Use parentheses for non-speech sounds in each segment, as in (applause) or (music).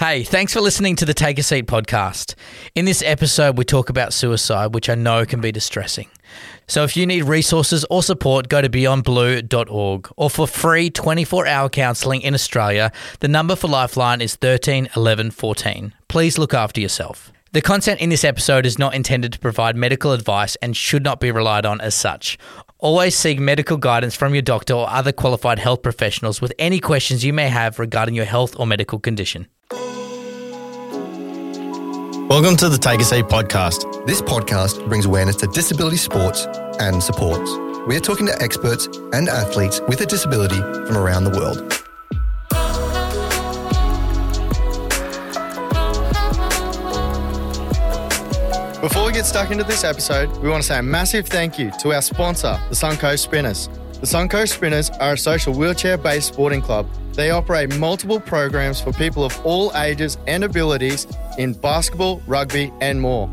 Hey, thanks for listening to the Take a Seat podcast. In this episode, we talk about suicide, which I know can be distressing. So if you need resources or support, go to beyondblue.org or for free 24 hour counselling in Australia, the number for Lifeline is 13 11 14. Please look after yourself. The content in this episode is not intended to provide medical advice and should not be relied on as such. Always seek medical guidance from your doctor or other qualified health professionals with any questions you may have regarding your health or medical condition. Welcome to the Take a Seat podcast. This podcast brings awareness to disability sports and supports. We are talking to experts and athletes with a disability from around the world. Before we get stuck into this episode, we want to say a massive thank you to our sponsor, the Suncoast Spinners. The Suncoast Spinners are a social wheelchair based sporting club. They operate multiple programs for people of all ages and abilities in basketball, rugby, and more.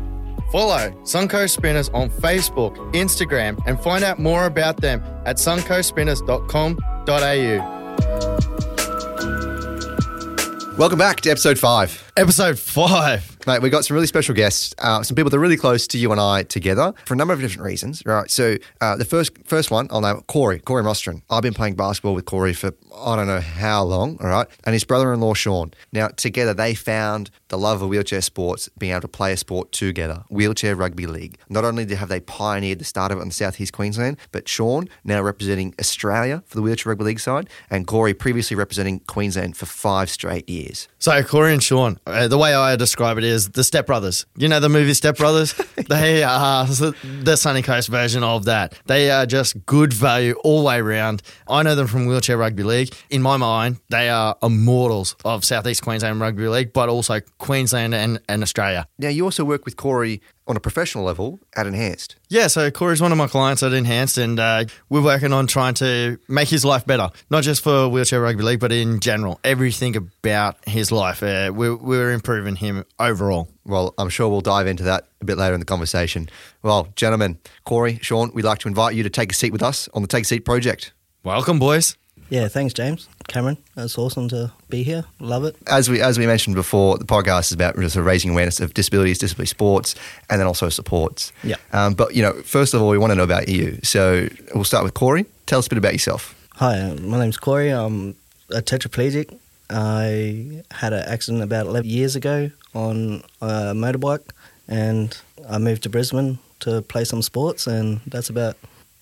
Follow Suncoast Spinners on Facebook, Instagram, and find out more about them at suncoastspinners.com.au. Welcome back to episode five. Episode five. Mate, we got some really special guests, uh, some people that are really close to you and I together for a number of different reasons. Right. So uh, the first first one, I'll name Cory, Cory Mostran. I've been playing basketball with Cory for I don't know how long. All right. And his brother-in-law Shaun. Now together they found the love of wheelchair sports, being able to play a sport together. Wheelchair Rugby League. Not only have they pioneered the start of it in southeast Queensland, but Shaun now representing Australia for the Wheelchair Rugby League side, and Cory previously representing Queensland for five straight years. So Cory and Shaun, uh, the way I describe it is the Step Brothers. You know the movie Step Brothers? (laughs) they are the Sunny Coast version of that. They are just good value all the way around. I know them from Wheelchair Rugby League. In my mind, they are immortals of Southeast Queensland Rugby League, but also Queensland and, and Australia. Now, you also work with Cory on a professional level at Enhanced. Yeah, so Cory's one of my clients at Enhanced, and uh, we're working on trying to make his life better, not just for Wheelchair Rugby League, but in general. Everything about his life, uh, we're, we're improving him overall. Well, I'm sure we'll dive into that a bit later in the conversation. Well, gentlemen, Cory, Shaun, we'd like to invite you to take a seat with us on the Take a Seat project. Welcome, boys. Yeah, thanks, James. Cameron, it's awesome to be here. Love it. As we as we mentioned before, the podcast is about sort of raising awareness of disabilities, disability sports, and then also supports. Yeah. Um, but you know, first of all, we want to know about you. So we'll start with Cory. Tell us a bit about yourself. Hi, uh, my name's Cory. I'm a tetraplegic. I had an accident about 11 years ago on a motorbike, and I moved to Brisbane to play some sports, and that's about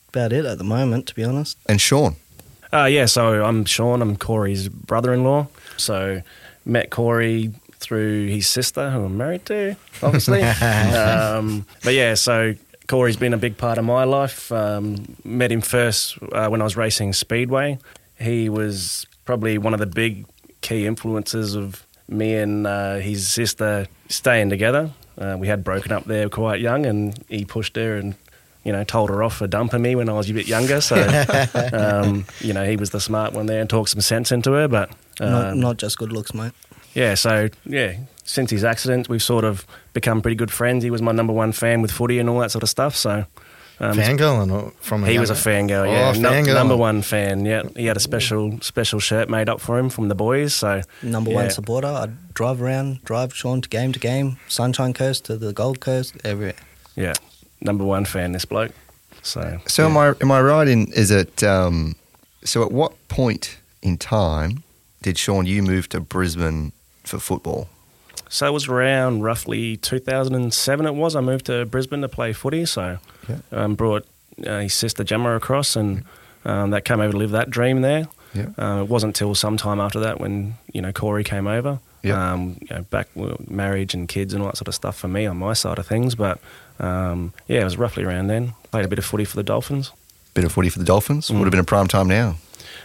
about it at the moment, to be honest. And Shaun. Uh, yeah, so I'm Shaun. I'm Cory's brother-in-law. So met Cory through his sister, who I'm married to, obviously. (laughs) um, but yeah, so Cory's been a big part of my life. Um, met him first uh, when I was racing Speedway. He was probably one of the big key influences of me and uh, his sister staying together. Uh, we had broken up there quite young, and he pushed her and you know, told her off for dumping me when I was a bit younger. So, (laughs) um, you know, he was the smart one there and talked some sense into her. But um, not, not just good looks, mate. Yeah, so yeah, since his accident, we've sort of become pretty good friends. He was my number one fan with footy and all that sort of stuff. So. Um, fangirl and from he was a fangirl, yeah, oh, fangirl. number one fan. Yeah, he had a special special shirt made up for him from the boys. So number yeah. one supporter. I'd drive around, drive Shaun to game to game, Sunshine Coast to the Gold Coast, everywhere. Yeah, number one fan, this bloke. So, so yeah. am I? Am I right in? Is it? Um, so at what point in time did Shaun you move to Brisbane for football? So it was around roughly 2007. It was. I moved to Brisbane to play footy. So yeah. um, brought uh, his sister Gemma across, and um, that came over to live that dream there. Yeah. Uh, it wasn't until some time after that when you know Cory came over. Yeah. Um, you know, back marriage and kids and all that sort of stuff for me on my side of things. But um, yeah, it was roughly around then. Played a bit of footy for the Dolphins. Bit of footy for the Dolphins. Mm. Would have been a prime time now.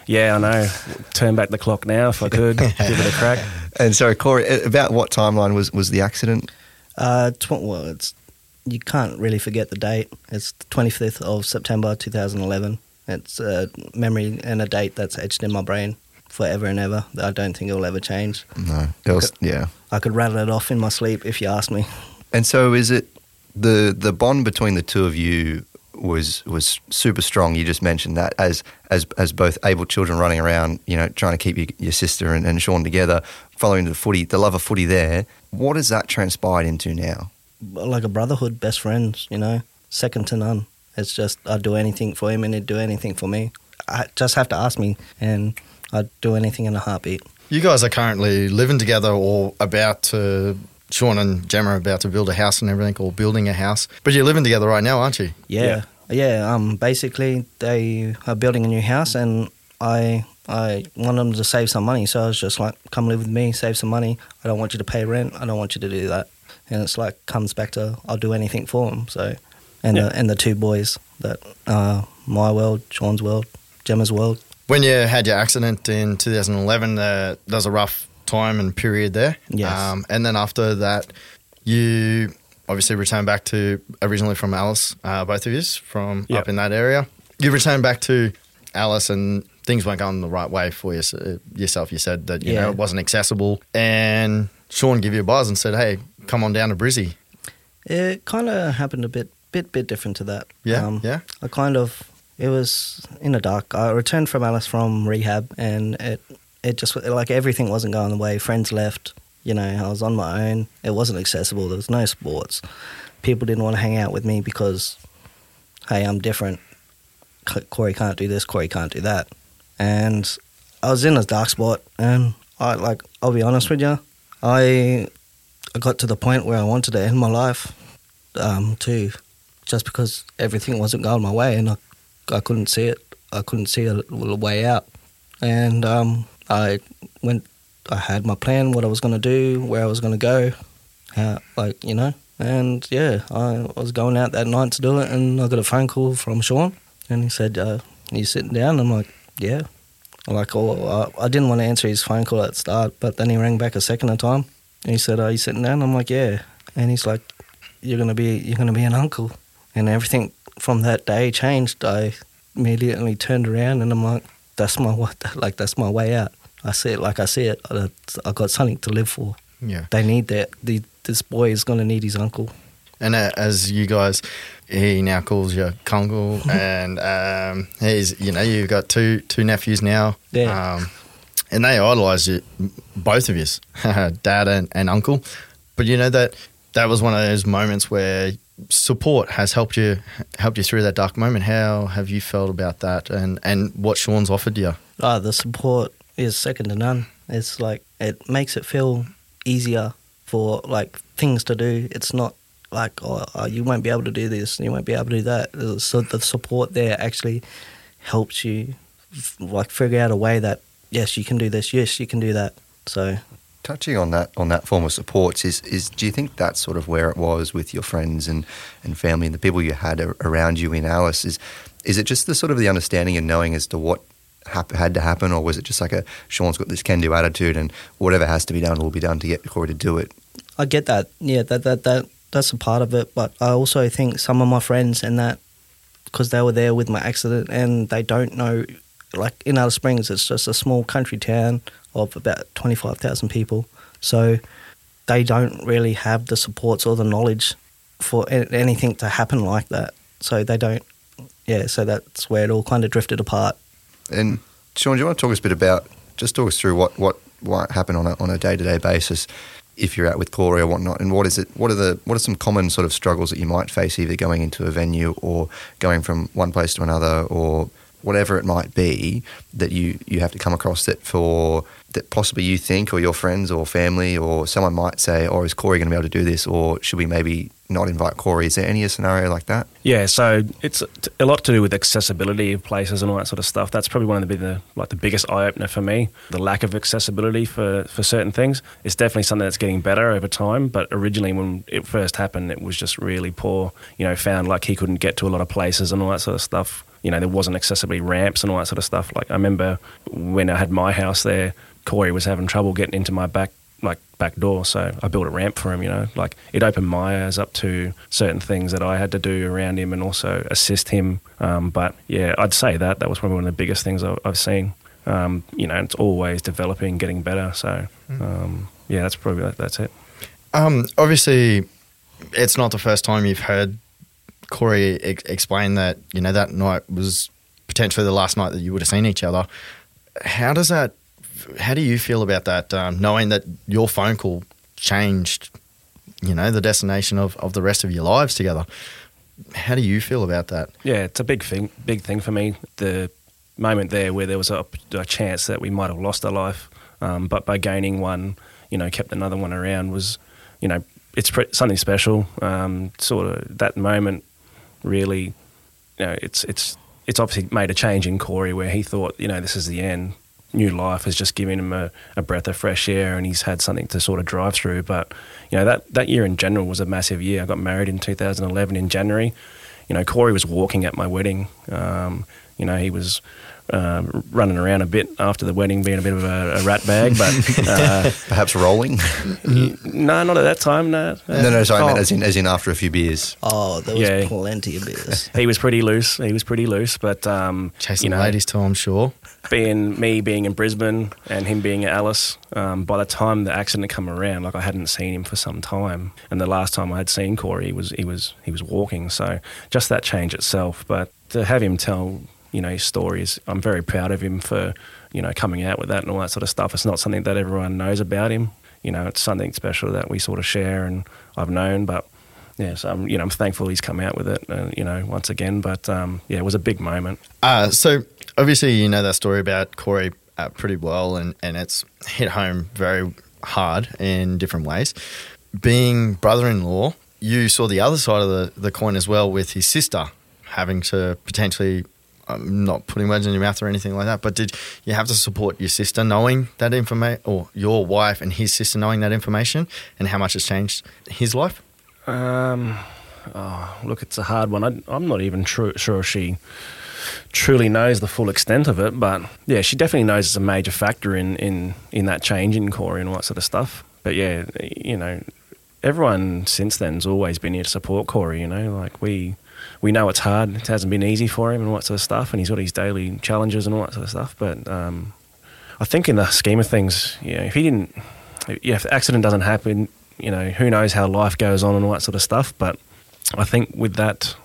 Yeah, I know. Turn back the clock now if I could. (laughs) give it a crack. And sorry, Cory, about what timeline was, was the accident? Uh, tw- well, it's you can't really forget the date. It's the 25th of September 2011. It's a memory and a date that's etched in my brain forever and ever. That I don't think it will ever change. No, it was, yeah. I could rattle it off in my sleep if you asked me. And so, is it the the bond between the two of you? was was super strong. You just mentioned that as as as both able children running around, you know, trying to keep your, your sister and, and Shaun together, following the footy, the love of footy there. What has that transpired into now? Like a brotherhood, best friends, you know, second to none. It's just I'd do anything for him and he'd do anything for me. I just have to ask me and I'd do anything in a heartbeat. You guys are currently living together or about to. Shaun and Gemma are about to build a house and everything, or building a house. But you're living together right now, aren't you? Yeah. Yeah, um basically they are building a new house and I I want them to save some money, so I was just like, come live with me, save some money. I don't want you to pay rent. I don't want you to do that. And it's like comes back to I'll do anything for them. So, and Yeah. the and the two boys that are my world, Shaun's world, Gemma's world. When you had your accident in 2011, uh, there was a rough time and period there. Yes. Um, and then after that, you obviously returned back to originally from Alice, uh, both of you from Yep. up in that area. You returned back to Alice and things weren't going the right way for you, uh, yourself. You said that, you know, it wasn't accessible. And Shaun gave you a buzz and said, hey, come on down to Brizzy. It kind of happened a bit, bit, bit different to that. Yeah, yeah. I kind of, it was in the dark. I returned from Alice from rehab, and it, it just like everything wasn't going the way. Friends left. You know, I was on my own. It wasn't accessible. There was no sports. People didn't want to hang out with me because, hey, I'm different. Cory can't do this. Cory can't do that. And I was in a dark spot, and I like. I'll be honest with you. I I got to the point where I wanted to end my life um, too, just because everything wasn't going my way and I, I couldn't see it. I couldn't see a, way out. And um, I went, I had my plan, what I was going to do, where I was going to go, how, like, you know. And yeah, I was going out that night to do it and I got a phone call from Shaun and he said, uh, You sitting down? I'm like, Yeah. Like, oh, I, I didn't want to answer his phone call at the start, but then he rang back a second time and he said, "Are you sitting down?" I'm like, "Yeah." And he's like, "You're gonna be you're gonna be an uncle." And everything from that day changed. I immediately turned around and I'm like, "That's my what? (laughs) Like that's my way out." I said, like I said. I, I got something to live for. Yeah. They need that. The, this boy is gonna need his uncle. And uh, as you guys, he now calls you Kungle, (laughs) and um, he's you know you've got two two nephews now, Yeah. um, and they idolise you, both of you, (laughs) dad and, and uncle. But you know that that was one of those moments where support has helped you helped you through that dark moment. How have you felt about that, and and what Shaun's offered you? Ah, the support is second to none. It's like it makes it feel easier for like things to do. It's not like oh, oh you won't be able to do this, you won't be able to do that. Uh, So the support there actually helps you f- like figure out a way that yes you can do this, yes you can do that. So Touching on that on that form of supports is is do you think that's sort of where it was with your friends and, and family and the people you had around you in Alice is is it just the sort of the understanding and knowing as to what had to happen or was it just like a Shaun's got this can do attitude and whatever has to be done will be done to get Cory to do it I get that. Yeah, that that that that's a part of it. But I also think some of my friends and that because they were there with my accident and they don't know, like in Alice Springs, it's just a small country town of about twenty five thousand people. So they don't really have the supports or the knowledge for anything to happen like that. So they don't. Yeah, so that's where it all kind of drifted apart. And Shaun, do you want to talk us a bit about just talk us through what what what happened on a on a day to day basis if you're out with Cory or whatnot, and what is it? What are the what are some common sort of struggles that you might face either going into a venue or going from one place to another or whatever it might be that you you have to come across that for that possibly you think or your friends or family or someone might say, or is Cory going to be able to do this, or should we maybe not invite Cory? Is there any scenario like that? Yeah, so it's a lot to do with accessibility of places and all that sort of stuff. That's probably one of the, like the biggest eye opener for me. The lack of accessibility for, for certain things. It's definitely something that's getting better over time. But originally, when it first happened, it was just really poor. You know, found like he couldn't get to a lot of places and all that sort of stuff. You know, there wasn't accessibility ramps and all that sort of stuff. Like I remember when I had my house there, Cory was having trouble getting into my back like back door. So I built a ramp for him, you know, like it opened my eyes up to certain things that I had to do around him and also assist him. Um, but yeah, I'd say that that was probably one of the biggest things I've, I've seen. Um, you know, it's always developing, getting better. So um, yeah, that's probably that's it. Um, obviously, it's not the first time you've heard Cory ex- explained that you know that night was potentially the last night that you would have seen each other. How does that? How do you feel about that? Um, knowing that your phone call changed, you know, the destination of, of the rest of your lives together. How do you feel about that? Yeah, it's a big thing. Big thing for me. The moment there where there was a, a chance that we might have lost our life, um, but by gaining one, you know, kept another one around was, you know, it's pre- something special. Um, sort of that moment, really, you know, it's it's it's obviously made a change in Cory where he thought, you know, this is the end. New life has just given him a, a breath of fresh air, and he's had something to sort of drive through. But you know, that that year in general was a massive year. I got married in 2011 in January. You know, Cory was walking at my wedding. Um, you know, he was uh, running around a bit after the wedding, being a bit of a, a rat bag, but (laughs) uh, Perhaps rolling. no, not at that time. No, no, no, sorry, I meant Oh. as in as in after a few beers. Oh, there was Yeah. plenty of beers. (laughs) he was pretty loose. He was pretty loose, but um, Chasing you know, ladies too, I'm sure. being me being in Brisbane and him being at Alice, um, by the time the accident come around, like I hadn't seen him for some time, and the last time I had seen Cory, he was he was he was walking. So just that change itself, but to have him tell you know his stories, I'm very proud of him for you know coming out with that and all that sort of stuff. It's not something that everyone knows about him. You know, it's something special that we sort of share, and I've known, but. Yeah, so I'm, you know, I'm thankful he's come out with it, uh, you know, once again. But um, yeah, it was a big moment. Uh, so obviously you know that story about Cory uh, pretty well, and, and it's hit home very hard in different ways. Being brother-in-law, you saw the other side of the, the coin as well with his sister having to potentially. I'm not putting words in your mouth or anything like that, but did you have to support your sister knowing that information, or your wife and his sister knowing that information, and how much it's changed his life? Um, oh, look, it's a hard one. I, I'm not even tru- sure she truly knows the full extent of it, but yeah, she definitely knows it's a major factor in, in, in that change in Cory and all that sort of stuff. But yeah, you know, everyone since then's always been here to support Cory. You know, like we we know it's hard. It hasn't been easy for him and all that sort of stuff, and he's got his daily challenges and all that sort of stuff. But um, I think in the scheme of things, yeah, if he didn't, yeah, if the accident doesn't happen, you know, who knows how life goes on and all that sort of stuff. But I think with that,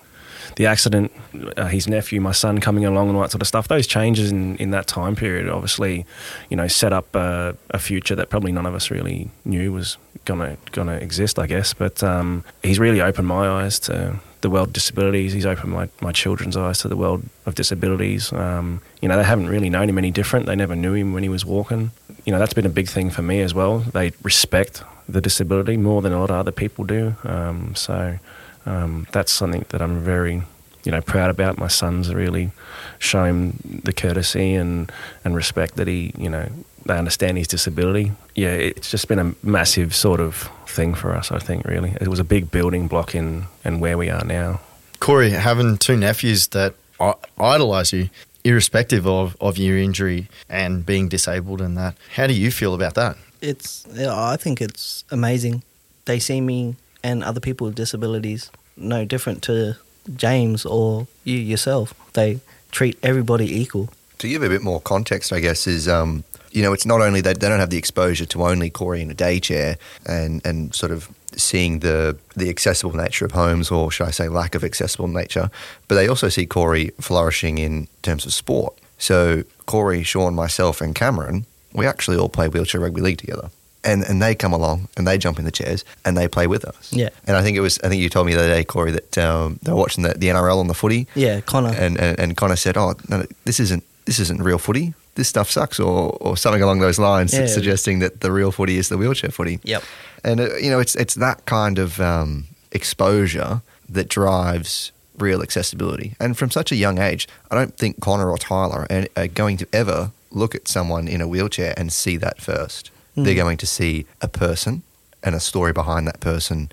the accident, uh, his nephew, my son coming along and all that sort of stuff, those changes in, in that time period obviously, you know, set up uh, a future that probably none of us really knew was gonna gonna exist, I guess. But um, he's really opened my eyes to the world of disabilities. He's opened my, my children's eyes to the world of disabilities. Um, you know, they haven't really known him any different. They never knew him when he was walking. You know, that's been a big thing for me as well. They respect the disability more than a lot of other people do. Um, so um, that's something that I'm very, you know, proud about. My son's really shown the courtesy and, and respect that he, you know, they understand his disability. Yeah, it's just been a massive sort of thing for us, I think, really. It was a big building block in, in where we are now. Cory, having two nephews that i- idolise you, irrespective of, of your injury and being disabled and that, how do you feel about that? It's I think it's amazing. They see me and other people with disabilities no different to James or you yourself. They treat everybody equal. To give a bit more context, I guess, is um, you know, it's not only that they don't have the exposure to only Cory in a day chair and, and sort of seeing the the accessible nature of homes, or should I say, lack of accessible nature, but they also see Cory flourishing in terms of sport. So Cory, Shaun, myself, and Cameron, we actually all play wheelchair rugby league together. And, and they come along and they jump in the chairs and they play with us. Yeah. And I think it was I think you told me the other day, Cory, that um, they were watching the, the NRL on the footy Yeah, Connor. and, and, and Connor said, "Oh, no, this isn't this isn't real footy. This stuff sucks," or or something along those lines, Yeah. suggesting that the real footy is the wheelchair footy. Yep. And uh, you know, it's it's that kind of um, exposure that drives real accessibility. And from such a young age, I don't think Connor or Tyler are, going to ever look at someone in a wheelchair and see that first. Mm. They're going to see a person and a story behind that person,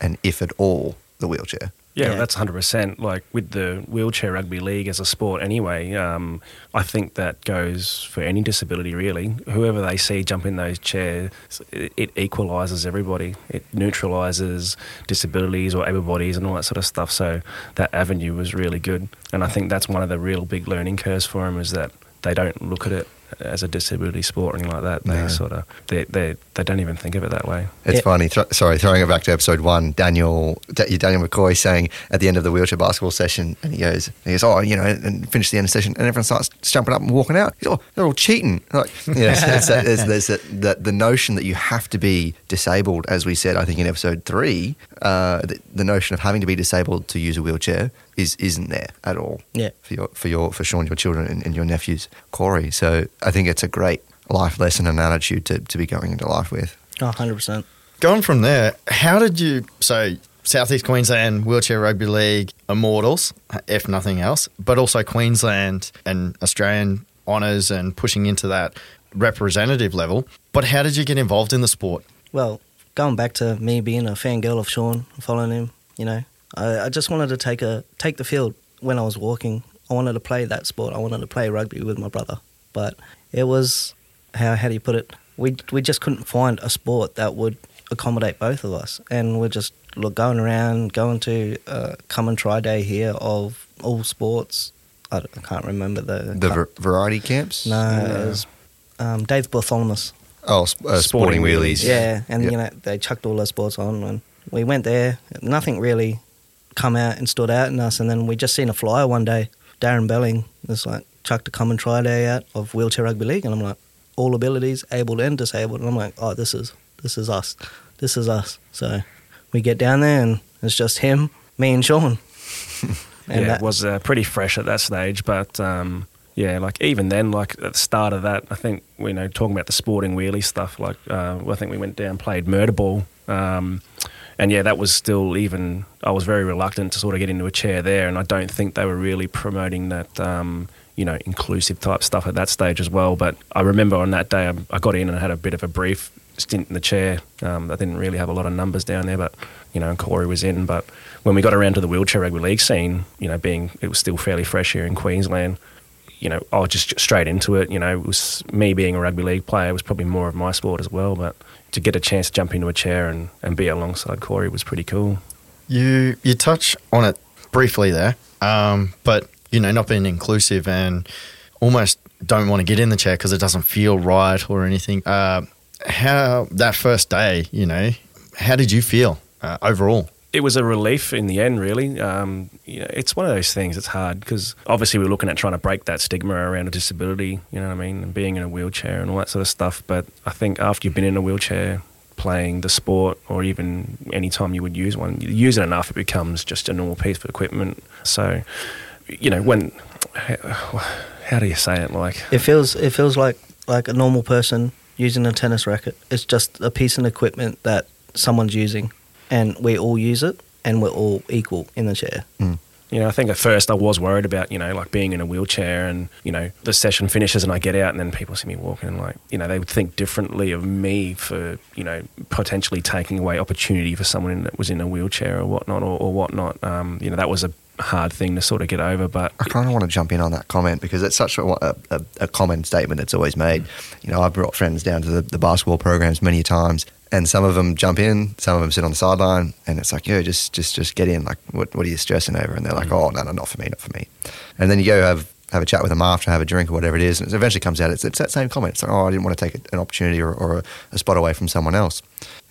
and if at all, the wheelchair. Yeah, Yeah. that's 100%. Like with the wheelchair rugby league as a sport, anyway, um, I think that goes for any disability, really. Whoever they see jump in those chairs, it, it equalises everybody. It neutralises disabilities or able bodies and all that sort of stuff. So that avenue was really good. And I think that's one of the real big learning curves for them is that they don't look at it as a disability sport or anything like that. They No. sort of they, they they don't even think of it that way. It's Yeah. funny. Th- sorry, throwing it back to episode one. Daniel, Da- Daniel McCoy saying at the end of the wheelchair basketball session, and he goes, he goes, oh, you know, and finish the end of the session, and everyone starts jumping up and walking out. Goes, oh, they're all cheating. Like, (laughs) you know, so it's that- there's, there's that, that the notion that you have to be disabled, as we said, I think in episode three, uh, the, the notion of having to be disabled to use a wheelchair is isn't there at all. Yeah. For your for your for Shaun, your children, and, and your nephews, Cory. So I think it's a great life lesson and attitude to, to be going into life with. Oh, 100%. Going from there, how did you so Southeast Queensland Wheelchair Rugby League Immortals, if nothing else, but also Queensland and Australian honours and pushing into that representative level. But how did you get involved in the sport? Well, going back to me being a fangirl of Shaun, following him, you know, I, I just wanted to take a take the field when I was walking. I wanted to play that sport. I wanted to play rugby with my brother, but it was how how do you put it? We we just couldn't find a sport that would accommodate both of us, and we're just look going around, going to uh, come and try day here of all sports. I, I can't remember the The var- variety camps? no, it was um, Dave Bartholomew. Oh, uh, sporting, Sporting wheelies. Yeah, and Yeah. you know they chucked all those sports on, and we went there. Nothing really come out and stood out in us, and then we just seen a flyer one day. Darren Belling was like chucked a come and try day out of wheelchair rugby league, and I'm like, all abilities, able and disabled, and I'm like, oh, this is this is us, this is us. So we get down there, and it's just him, me, and Shaun. (laughs) and yeah, that it was uh, pretty fresh at that stage, but um, yeah, like even then, like at the start of that, I think you know talking about the sporting wheelie stuff. Like uh, I think we went down, played murder ball, um, and yeah, that was still even. I was very reluctant to sort of get into a chair there, and I don't think they were really promoting that. Um, you know, inclusive type stuff at that stage as well. But I remember on that day, I, I got in and I had a bit of a brief stint in the chair. Um, I didn't really have a lot of numbers down there, but you know, Cory was in. But when we got around to the wheelchair rugby league scene, you know, being it was still fairly fresh here in Queensland, you know, I was just straight into it. You know, it was me being a rugby league player was probably more of my sport as well. But to get a chance to jump into a chair and, and be alongside Cory was pretty cool. You you touch on it briefly there, um, but you know, not being inclusive and almost don't want to get in the chair because it doesn't feel right or anything. Uh, how that first day, you know, how did you feel uh, overall? It was a relief in the end, really. Um, you know, it's one of those things. It's hard because obviously we're looking at trying to break that stigma around a disability. You know what I mean, and being in a wheelchair and all that sort of stuff. But I think after you've been in a wheelchair, playing the sport, or even any time you would use one, you use it enough, it becomes just a normal piece of equipment. So, you know, when how do you say it? Like, It feels it feels like like a normal person using a tennis racket. It's just a piece of equipment that someone's using, and we all use it, and we're all equal in the chair. You know, I think at first I was worried about, you know, like being in a wheelchair and, you know, the session finishes and I get out and then people see me walking and like, you know, they would think differently of me for, you know, potentially taking away opportunity for someone that was in a wheelchair or whatnot or, or whatnot. Um, you know, that was a hard thing to sort of get over, but I kind of want to jump in on that comment because it's such a, a, a common statement that's always made. You know, I've brought friends down to the, the basketball programs many times, and some of them jump in, some of them sit on the sideline, and it's like, yeah, just just just get in. Like, what what are you stressing over? And they're like, mm. oh, no, no, not for me, not for me. And then you go have have a chat with them after, have a drink or whatever it is, and it eventually comes out. It's, it's that same comment. It's like, oh, I didn't want to take an opportunity or, or a, a spot away from someone else.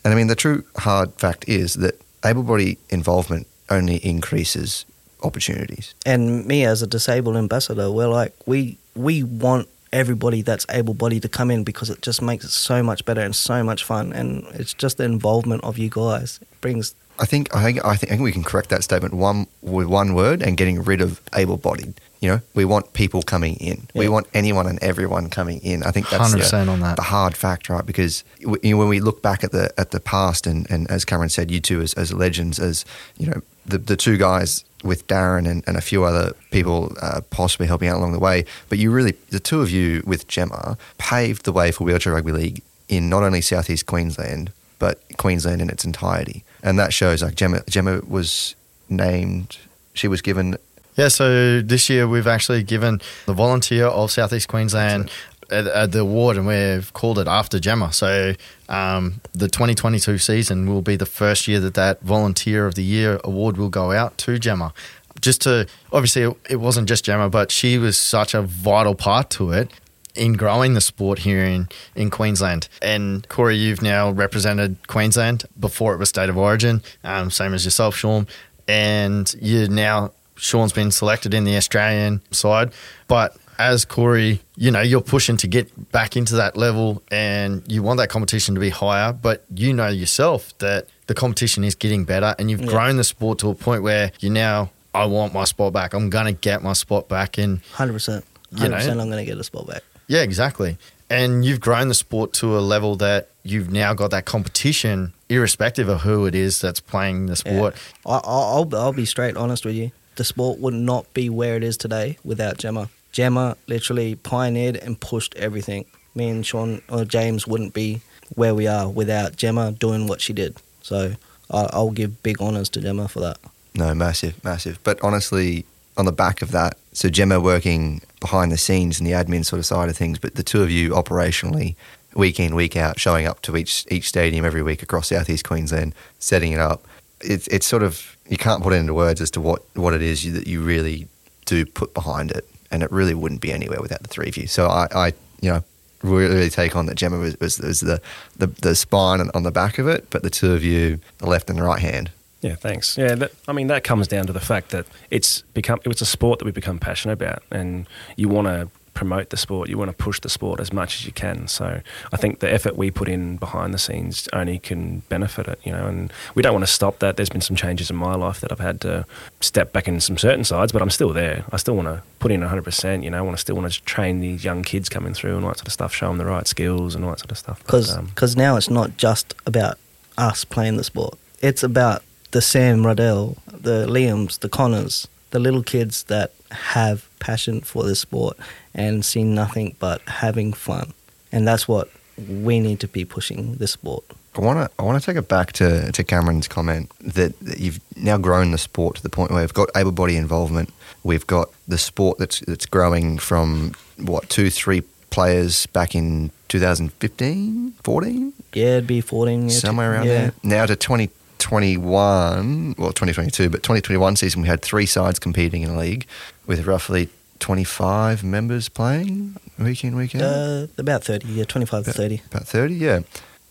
And I mean, the true hard fact is that able body involvement only increases opportunities. And me as a disabled ambassador, we're like we we want everybody that's able bodied to come in because it just makes it so much better and so much fun and it's just the involvement of you guys it brings I think I think I think, we can correct that statement one with one word and getting rid of able-bodied. You know, we want people coming in. We want anyone and everyone coming in. I think that's 100% the, on that. the hard fact, right? Because w- you know, when we look back at the at the past, and, and as Cameron said, you two as, as legends, as you know, the the two guys with Darren and, and a few other people uh, possibly helping out along the way. But you really, the two of you with Gemma, paved the way for wheelchair rugby league in not only southeast Queensland but Queensland in its entirety. And that shows like Gemma Gemma was named she was given Yeah, so this year we've actually given the volunteer of Southeast Queensland uh, uh, the award, and we've called it after Gemma. So um, the 2022 season will be the first year that that volunteer of the year award will go out to Gemma. Just to obviously, it- it wasn't just Gemma, but she was such a vital part to it. in growing the sport here in, in Queensland. And Cory, you've now represented Queensland before it was state of origin, um, same as yourself, Shaun. And you now, Shaun's been selected in the Australian side. But as Cory, you know, you're pushing to get back into that level and you want that competition to be higher, but you know yourself that the competition is getting better and you've Yeah. grown the sport to a point where you now, I want my spot back. I'm going to get my spot back. And Hundred percent. You know? I'm going to get a spot back. yeah, exactly. And you've grown the sport to a level that you've now got that competition, irrespective of who it is that's playing the sport. I, I- I'll I'll be straight honest with you. The sport would not be where it is today without Gemma. Gemma literally pioneered and pushed everything. Me and Shaun or James wouldn't be where we are without Gemma doing what she did. So I'll give big honours to Gemma for that. No, massive, massive. But honestly, on the back of that, so Gemma working behind the scenes and the admin sort of side of things, but the two of you operationally, week in, week out, showing up to each each stadium every week across southeast Queensland, setting it up. It's it's sort of you can't put it into words as to what what it is you, that you really do put behind it, and it really wouldn't be anywhere without the three of you. So I, I you know. Really take on that Gemma was, was, was the, the the spine on- the back of it, but the two of you, the left and the right hand, Yeah, thanks. Yeah, that, I mean that comes down to the fact that it's become it's a sport that we've become passionate about, and you want to promote the sport, you want to push the sport as much as you can. So I think the effort we put in behind the scenes only can benefit it, you know. And we don't want to stop that. There's been some changes in my life that I've had to step back in some certain sides, but I'm still there. I still want to put in 100. percent You know, I want to still want to train these young kids coming through and all that sort of stuff, show them the right skills and all that sort of stuff. Because um, now it's not just about us playing the sport. It's about the Sam Riddell, the Liams, the Connors, the little kids that have passion for this sport and see nothing but having fun. And that's what we need to be pushing the sport. I want to I want to take it back to, to Cameron's comment that, that you've now grown the sport to the point where we've got able body involvement. We've got the sport that's that's growing from what two three players back in 2015, 14, Yeah, it'd be 14 years. somewhere around yeah. there. Now to 2021, well 2022, but 2021 season we had three sides competing in a league with roughly 25 members playing week in week out. Uh, about 30, yeah, 25 to 30. About 30, yeah.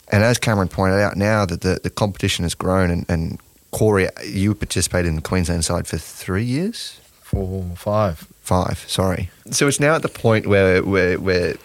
And as Cameron pointed out, now that the, the competition has grown, and, and Cory, you participated in the Queensland side for three years? Four, five. Five, sorry. So it's now at the point where, where, where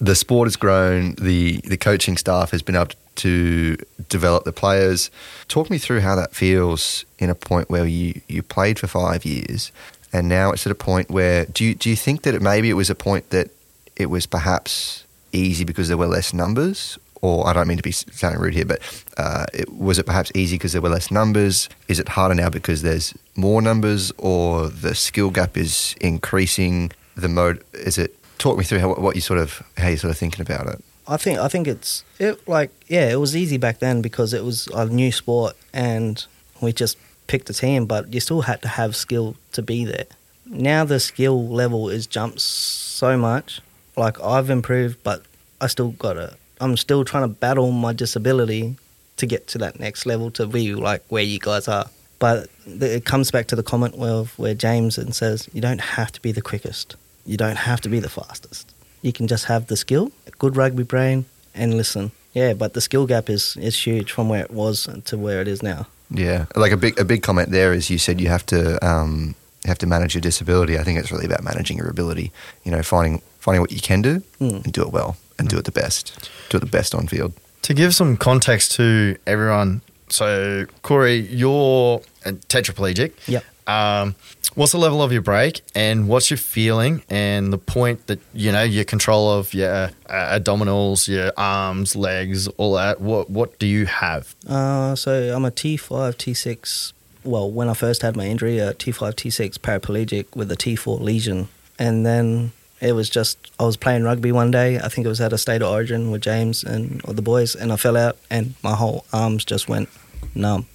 the sport has grown, the, the coaching staff has been able to develop the players. Talk me through how that feels in a point where you, you played for five years, and now it's at a point where do you, do you think that it, maybe it was a point that it was perhaps easy because there were less numbers? Or I don't mean to be sounding rude here, but uh, it, was it perhaps easy because there were less numbers? Is it harder now because there's more numbers, or the skill gap is increasing? The mode is it? Talk me through how, what you sort of how you sort of thinking about it. I think I think it's it like yeah, it was easy back then because it was a new sport and we just picked a team, but you still had to have skill to be there. Now the skill level is jumped so much. Like I've improved, but I still got to. I'm still trying to battle my disability to get to that next level to be like where you guys are. But it comes back to the comment where where James and says you don't have to be the quickest. You don't have to be the fastest. You can just have the skill, a good rugby brain, and listen. Yeah, but the skill gap is, is huge from where it was to where it is now. Yeah, like a big a big comment there is you said you have to um, have to manage your disability. I think it's really about managing your ability. You know, finding finding what you can do Mm. and do it well and do it the best. Do it the best on field. To give some context to everyone, so Cory, you're a tetraplegic. Yep. Um, what's the level of your break, and what's your feeling, and the point that you know your control of your uh, abdominals, your arms, legs, all that. What what do you have? Uh, so I'm a T5, T6. Well, when I first had my injury, a T5, T6 paraplegic with a T4 lesion. And then it was just, I was playing rugby one day. I think it was at a state of origin with James and all the boys. And I fell out and my whole arms just went numb.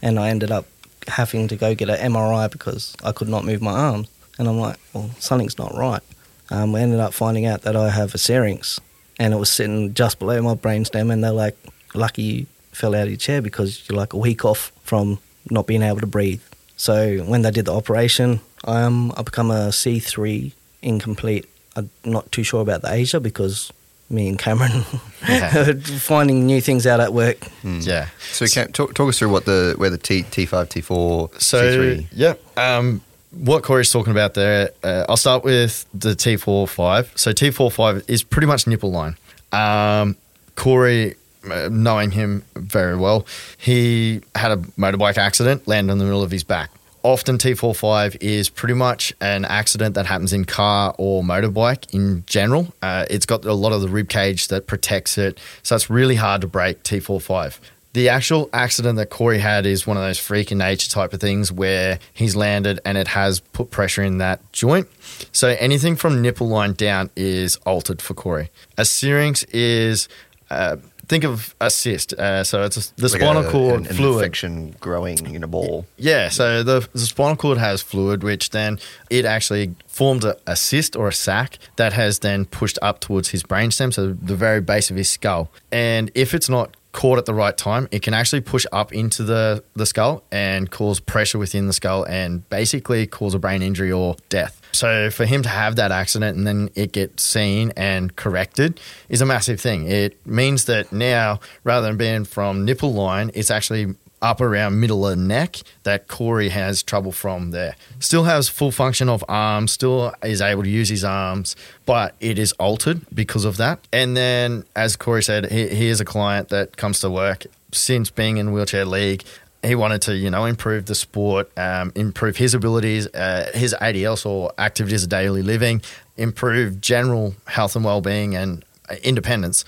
And I ended up having to go get an MRI because I could not move my arms. And I'm like, well, something's not right. Um, we ended up finding out that I have a syrinx and it was sitting just below my brainstem. And they're like, lucky you fell out of your chair because you're like a week off from not being able to breathe. So when they did the operation, I um, I become a C3 incomplete I'm not too sure about the ASIA because me and Cameron Yeah. (laughs) finding new things out at work. Yeah. So can, talk, talk us through what the where the T T five T four So, T3 yeah, um, what Cory's talking about there, uh, I'll start with the T four five. So, T four five is pretty much nipple line. Um, Cory, uh, knowing him very well, he had a motorbike accident, landed in the middle of his back. Often, T45 is pretty much an accident that happens in car or motorbike in general. Uh, it's got a lot of the rib cage that protects it, so it's really hard to break T45. The actual accident that Cory had is one of those freak in nature type of things where he's landed and it has put pressure in that joint. So anything from nipple line down is altered for Cory. A syrinx is, uh, think of a cyst. Uh, so it's a, the Like spinal a- cord an, an fluid. infection growing in a ball. Yeah, so the, the spinal cord has fluid, which then it actually forms a, a cyst or a sac that has then pushed up towards his brainstem, so the very base of his skull. And if it's not caught at the right time, it can actually push up into the, the skull and cause pressure within the skull and basically cause a brain injury or death. So for him to have that accident and then it get seen and corrected is a massive thing. It means that now, rather than being from nipple line, it's actually up around middle of neck that Cory has trouble from there. Still has full function of arms, still is able to use his arms, but it is altered because of that. And then, as Cory said, he, he is a client that comes to work since being in wheelchair league. He wanted to, you know, improve the sport, um, improve his abilities, uh, his ADLs or activities of daily living, improve general health and well-being and uh, independence.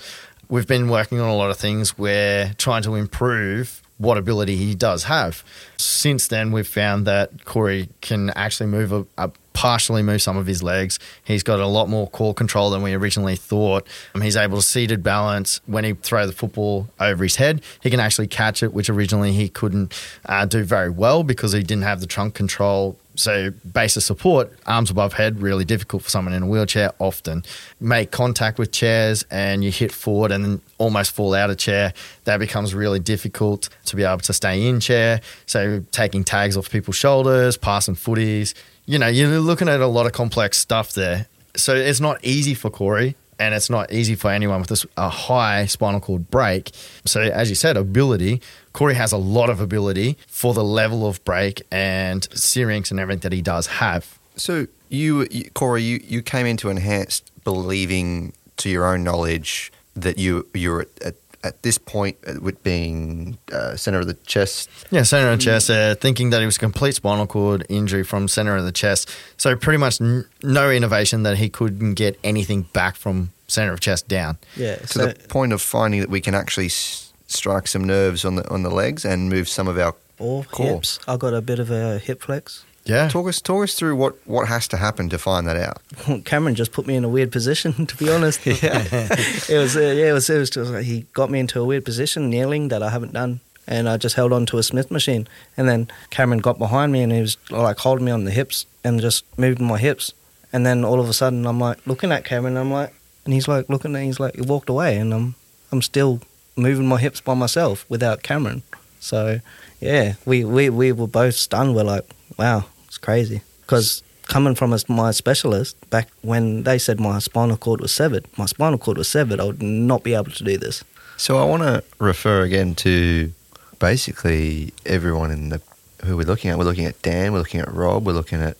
We've been working on a lot of things We're trying to improve what ability he does have. Since then, we've found that Cory can actually move a, a partially move some of his legs. He's got a lot more core control than we originally thought. Um, he's able to seated balance when he throw the football over his head. He can actually catch it, which originally he couldn't uh, do very well because he didn't have the trunk control so base of support, arms above head, really difficult for someone in a wheelchair. Often make contact with chairs and you hit forward and almost fall out of chair. That becomes really difficult to be able to stay in chair. So taking tags off people's shoulders, passing footies. You know, you're looking at a lot of complex stuff there. So it's not easy for Cory and it's not easy for anyone with a high spinal cord break. So, as you said, ability. Cory has a lot of ability for the level of break and syrinx and everything that he does have. So you, you Cory, you, you came into enhanced believing to your own knowledge that you you were at, at, at this point uh, with being uh, center of the chest. Yeah, center of the chest, uh, thinking that it was a complete spinal cord injury from center of the chest. So, pretty much n- no innervation that he couldn't get anything back from center of chest down. Yeah. To So, the point of finding that we can actually s- strike some nerves on the on the legs and move some of our or Cool. hips. I got a bit of a hip flex. Yeah. Talk us talk us through what, what has to happen to find that out. Cameron just put me in a weird position, (laughs) to be honest. (laughs) yeah, it was. Uh, yeah, it was. It was just like he got me into a weird position, kneeling that I haven't done, and I just held on to a Smith machine. And then Cameron got behind me and he was like holding me on the hips and just moving my hips. And then all of a sudden, I'm like looking at Cameron. I'm like, and he's like looking at. He's like, he walked away, and I'm I'm still moving my hips by myself without Cameron. So yeah, we we we were both stunned. We're like, wow, it's crazy. Because coming from a, my specialist, back when they said my spinal cord was severed, my spinal cord was severed, I would not be able to do this. So I want to refer again to basically everyone in the who we're looking at. We're looking at Dan. We're looking at Rob. We're looking at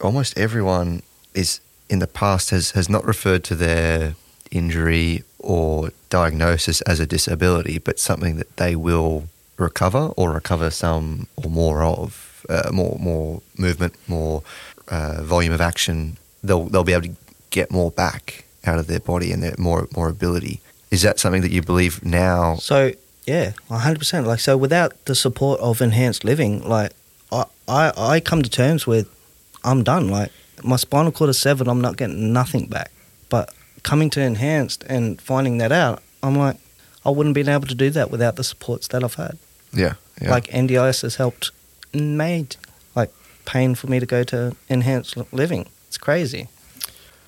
almost everyone is in the past has has not referred to their injury or diagnosis as a disability, but something that they will recover or recover some or more of, uh, more more movement, more uh, volume of action. They'll they'll be able to get more back out of their body and their more more ability. Is that something that you believe now? So yeah, hundred percent. Like so, without the support of enhanced living, like I, I I come to terms with I'm done. Like my spinal cord is severed, I'm not getting nothing back. But coming to enhanced and finding that out, I'm like, I wouldn't have been able to do that without the supports that I've had. Yeah, yeah. Like NDIS has helped made like paying for me to go to enhanced living. It's crazy.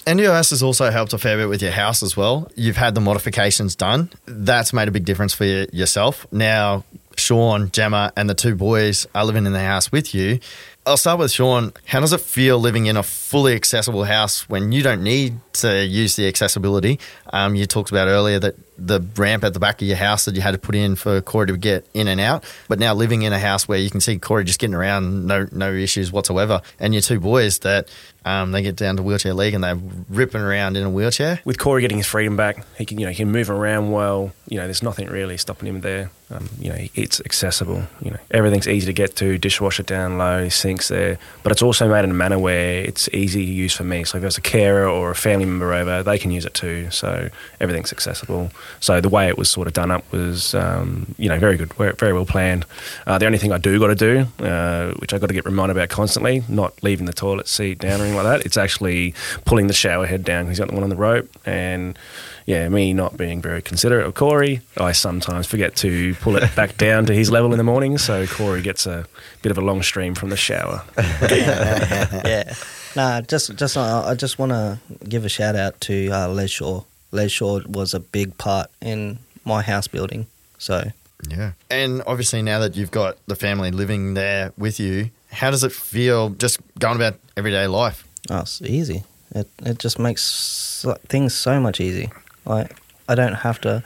NDIS has also helped a fair bit with your house as well. You've had the modifications done. That's made a big difference for you, yourself. Now, Shaun, Gemma, and the two boys are living in the house with you. I'll start with Shaun. How does it feel living in a fully accessible house when you don't need to use the accessibility? Um, you talked about earlier that the ramp at the back of your house that you had to put in for Cory to get in and out, but now living in a house where you can see Cory just getting around, no no issues whatsoever, and your two boys that um, they get down to wheelchair league and they're ripping around in a wheelchair. With Cory getting his freedom back, he can you know he can move around well. You know, there's nothing really stopping him there. Um, you know, it's accessible. You know, everything's easy to get to. Dishwasher down low, sinks there, but it's also made in a manner where it's easy to use for me. So if there's a carer or a family member over, they can use it too. So everything's accessible. So the way it was sort of done up was, um, you know, very good, very well planned. Uh, the only thing I do got to do, uh, which I got to get reminded about constantly, not leaving the toilet seat down or anything like that. It's actually pulling the shower head down. He's got the one on the rope, and yeah, me not being very considerate of Cory, I sometimes forget to pull it back (laughs) down to his level in the morning. So Cory gets a bit of a long stream from the shower. (laughs) yeah. (laughs) Nah, just just uh, I just want to give a shout out to uh, Les Shaw. Les Shaw was a big part in my house building. So yeah, and obviously now that you've got the family living there with you, how does it feel just going about everyday life? Oh, it's easy. It it just makes things so much easy. Like I don't have to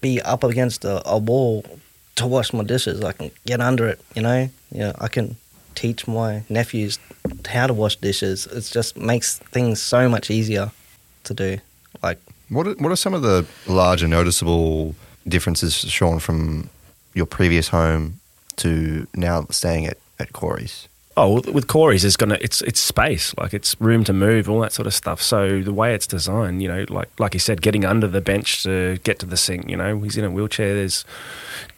be up against a, a wall to wash my dishes. I can get under it. You know. Yeah, I can teach my nephews how to wash dishes. It just makes things so much easier to do. Like what are, what are some of the larger noticeable differences, Shaun, from your previous home to now staying at, at Cory's? Oh, with Cory's, it's gonna it's it's space, like it's room to move, all that sort of stuff. So the way it's designed, you know, like like you said, getting under the bench to get to the sink. You know, he's in a wheelchair. There's,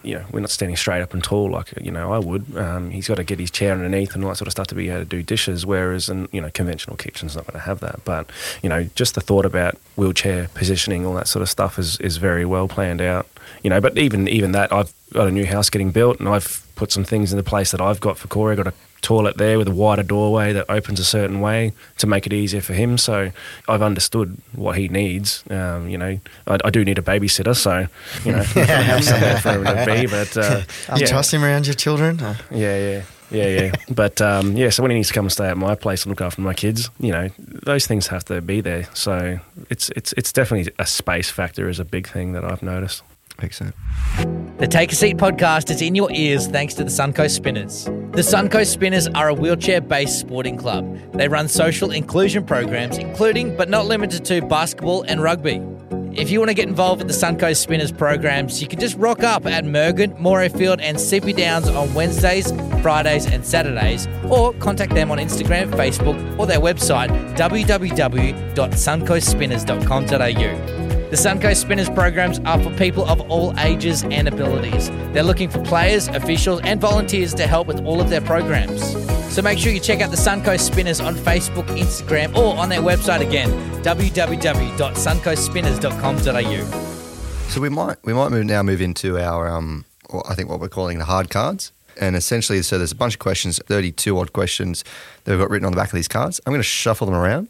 you know, we're not standing straight up and tall like you know I would. Um, he's got to get his chair underneath and all that sort of stuff to be able to do dishes. Whereas, and you know, conventional kitchen's not going to have that. But you know, just the thought about wheelchair positioning, all that sort of stuff is is very well planned out. You know, but even even that, I've got a new house getting built, and I've put some things in the place that I've got for Cory. I've got a toilet there with a wider doorway that opens a certain way to make it easier for him. So I've understood what he needs. Um, you know, I, I, do need a babysitter, so you know, (laughs) have somewhere for him to be. (laughs) But uh, you yeah. trust him around your children? Yeah, yeah. Yeah, yeah. but um, yeah, so when he needs to come and stay at my place and look after my kids, you know, those things have to be there. So it's it's it's definitely a space factor is a big thing that I've noticed. The Take a Seat podcast is in your ears thanks to the Suncoast Spinners. The Suncoast Spinners are a wheelchair based sporting club. They run social inclusion programs, including but not limited to basketball and rugby. If you want to get involved with the Suncoast Spinners programs, you can just rock up at Mergen, Morayfield, and Sippy Downs on Wednesdays, Fridays, and Saturdays, or contact them on Instagram, Facebook, or their website www.suncoastspinners.com.au. The Suncoast Spinners programs are for people of all ages and abilities. They're looking for players, officials, and volunteers to help with all of their programs. So make sure you check out the Suncoast Spinners on Facebook, Instagram, or on their website again, www.suncoastspinners.com.au. So we might we might move now move into our um, I think what we're calling the hard cards. And essentially, so there's a bunch of questions, 32 odd questions that we've got written on the back of these cards. I'm going to shuffle them around.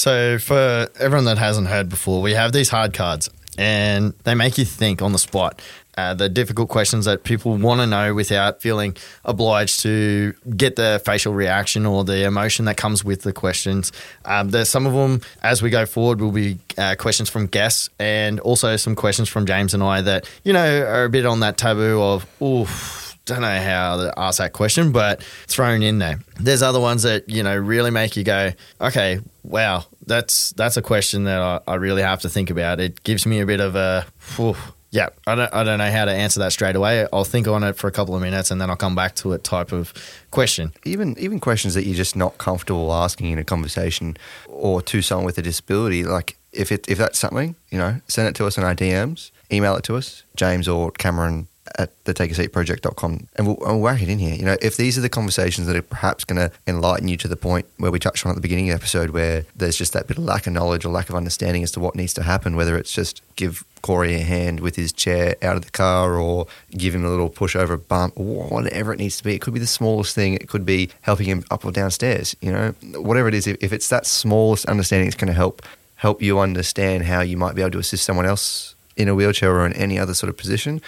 So, for everyone that hasn't heard before, we have these hard cards and they make you think on the spot. Uh, the difficult questions that people want to know without feeling obliged to get the facial reaction or the emotion that comes with the questions. Um, there's some of them as we go forward will be uh, questions from guests and also some questions from James and I that you know are a bit on that taboo of oof don't know how to ask that question, but thrown in there. There's other ones that you know really make you go, okay, wow, that's that's a question that I, I really have to think about. It gives me a bit of a, whew, yeah, I don't I don't know how to answer that straight away. I'll think on it for a couple of minutes and then I'll come back to it. Type of question. Even even questions that you're just not comfortable asking in a conversation or to someone with a disability, like if it if that's something, you know, send it to us in our DMs, email it to us, James or Cameron at the takeaseatproject.com and we'll, we'll whack it in here. You know, if these are the conversations that are perhaps going to enlighten you to the point where we touched on at the beginning of the episode where there's just that bit of lack of knowledge or lack of understanding as to what needs to happen, whether it's just give Cory a hand with his chair out of the car or give him a little push over a bump or whatever it needs to be. It could be the smallest thing. It could be helping him up or downstairs, you know, whatever it is. If, if it's that smallest understanding, it's going to help help you understand how you might be able to assist someone else in a wheelchair or in any other sort of position,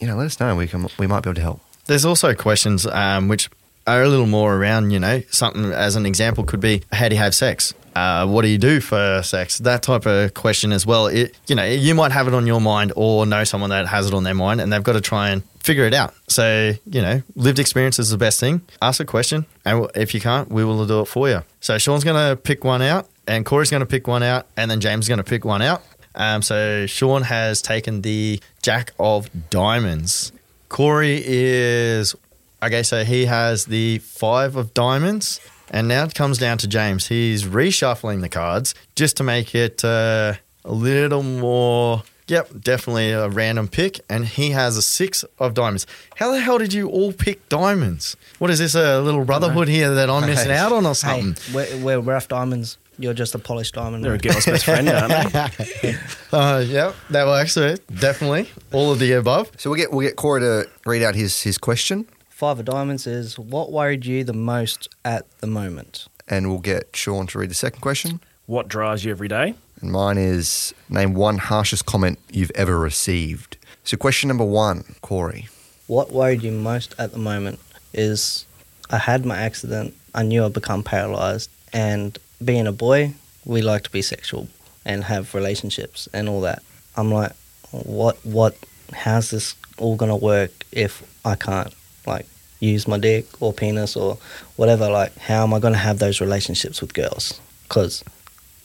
you know, let us know. We can we might be able to help. There's also questions um, which are a little more around, you know, something as an example could be how do you have sex? Uh, what do you do for sex? That type of question as well. It, you know, you might have it on your mind or know someone that has it on their mind and they've got to try and figure it out. So, you know, lived experience is the best thing. Ask a question and if you can't, we will do it for you. So Shaun's going to pick one out and Cory's going to pick one out and then James is going to pick one out. Um, so Shaun has taken the Jack of Diamonds. Cory is okay. So he has the Five of Diamonds, and now it comes down to James. He's reshuffling the cards just to make it uh, a little more. Yep, definitely a random pick, and he has a six of diamonds. How the hell did you all pick diamonds? What is this, a little brotherhood here that I'm missing out on or Hey, something? we're, we're rough diamonds. You're just a polished diamond. They're a girl's best friend, aren't they? (laughs) Uh, yep, that works. uh, Definitely, all of the above. So we'll get we'll get Cory to read out his his question, Five of diamonds is what worried you the most at the moment? and we'll get Shaun to read the second question. What drives you every day? And mine is name one harshest comment you've ever received. So question number one, Cory. What worried you most at the moment is I had my accident. I knew I'd become paralyzed. And being a boy, we like to be sexual and have relationships and all that. I'm like, what, what, how's this all to work if I can't, like, use my dick or penis or whatever? Like, how am I to have those relationships with girls? Because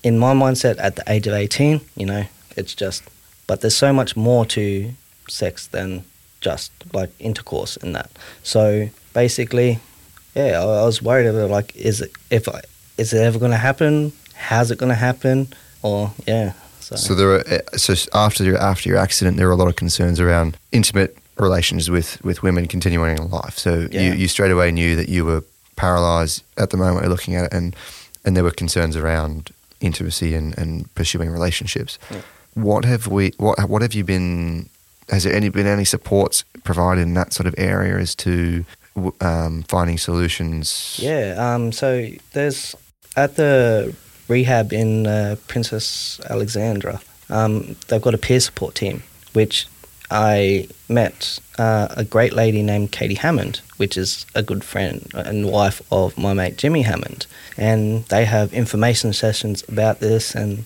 in my mindset at the age of 18, you know, it's just, but there's so much more to sex than just like intercourse and that. So basically, yeah, I, I was worried about like, is it if I, is it ever going to happen? How's it going to happen? Or yeah, so, So there are uh, so after your after your accident, there were a lot of concerns around intimate relations with with women continuing in life. So Yeah. you, you straight away knew that you were paralyzed at the moment. Looking at it, and and there were concerns around intimacy and, and pursuing relationships. Yeah. What have we? What what have you been? Has there any been any supports provided in that sort of area as to um, finding solutions? yeah. Um, so there's at the rehab in uh, Princess Alexandra. Um, they've got a peer support team, which I met uh, a great lady named Katie Hammond, which is a good friend and wife of my mate Jimmy Hammond. And they have information sessions about this and